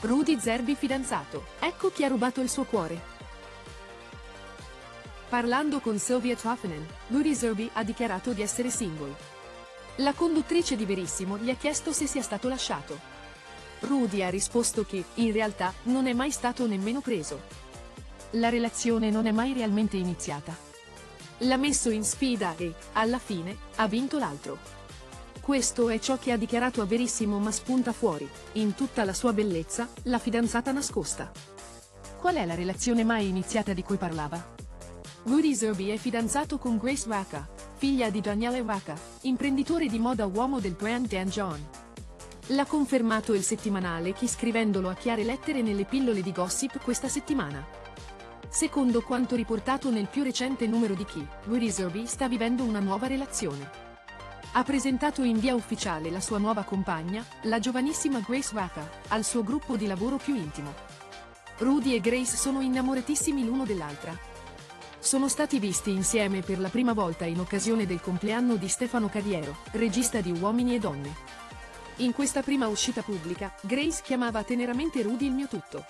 Rudy Zerbi fidanzato. Ecco chi ha rubato il suo cuore. Parlando con Sylvia Toffenen, Rudy Zerbi ha dichiarato di essere single. La conduttrice di Verissimo gli ha chiesto se sia stato lasciato. Rudy ha risposto che, in realtà, non è mai stato nemmeno preso. La relazione non è mai realmente iniziata. L'ha messo in sfida e, alla fine, ha vinto l'altro. Questo è ciò che ha dichiarato a Verissimo ma spunta fuori, in tutta la sua bellezza, la fidanzata nascosta. Qual è la relazione mai iniziata di cui parlava? Rudy Zerby è fidanzato con Grace Waka, figlia di Daniele Waka, imprenditore di moda uomo del brand Dan John. L'ha confermato il settimanale Chi scrivendolo a chiare lettere nelle pillole di gossip questa settimana. Secondo quanto riportato nel più recente numero di Chi, Rudy Zerby sta vivendo una nuova relazione. Ha presentato in via ufficiale la sua nuova compagna, la giovanissima Grace Waka, al suo gruppo di lavoro più intimo. Rudy e Grace sono innamoratissimi l'uno dell'altra. Sono stati visti insieme per la prima volta in occasione del compleanno di Stefano Cadiero, regista di Uomini e Donne. In questa prima uscita pubblica, Grace chiamava teneramente Rudy il mio tutto.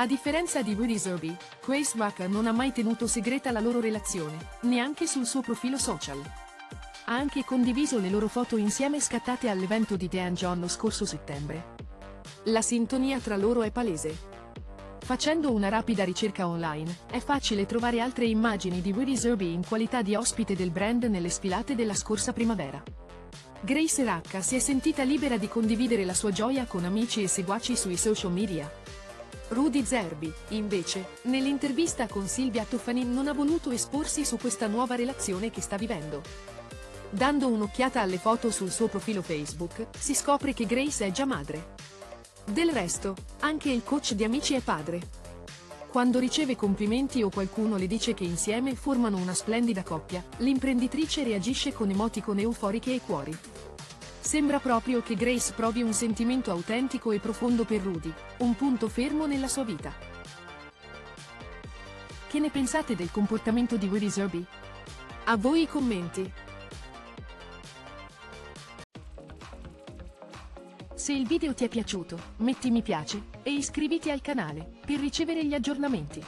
A differenza di Rudy Zerby, Grace Waka non ha mai tenuto segreta la loro relazione, neanche sul suo profilo social. Ha anche condiviso le loro foto insieme scattate all'evento di Dan John lo scorso settembre. La sintonia tra loro è palese. Facendo una rapida ricerca online, è facile trovare altre immagini di Rudy Zerby in qualità di ospite del brand nelle sfilate della scorsa primavera. Grace Racca si è sentita libera di condividere la sua gioia con amici e seguaci sui social media. Rudy Zerbi, invece, nell'intervista con Silvia Toffanin non ha voluto esporsi su questa nuova relazione che sta vivendo. Dando un'occhiata alle foto sul suo profilo Facebook, si scopre che Grace è già madre. Del resto, anche il coach di amici è padre. Quando riceve complimenti o qualcuno le dice che insieme formano una splendida coppia, l'imprenditrice reagisce con emoticon euforiche e cuori. Sembra proprio che Grace provi un sentimento autentico e profondo per Rudy, un punto fermo nella sua vita. Che ne pensate del comportamento di Rudy Zerby? A voi i commenti. Se il video ti è piaciuto, metti mi piace e iscriviti al canale per ricevere gli aggiornamenti.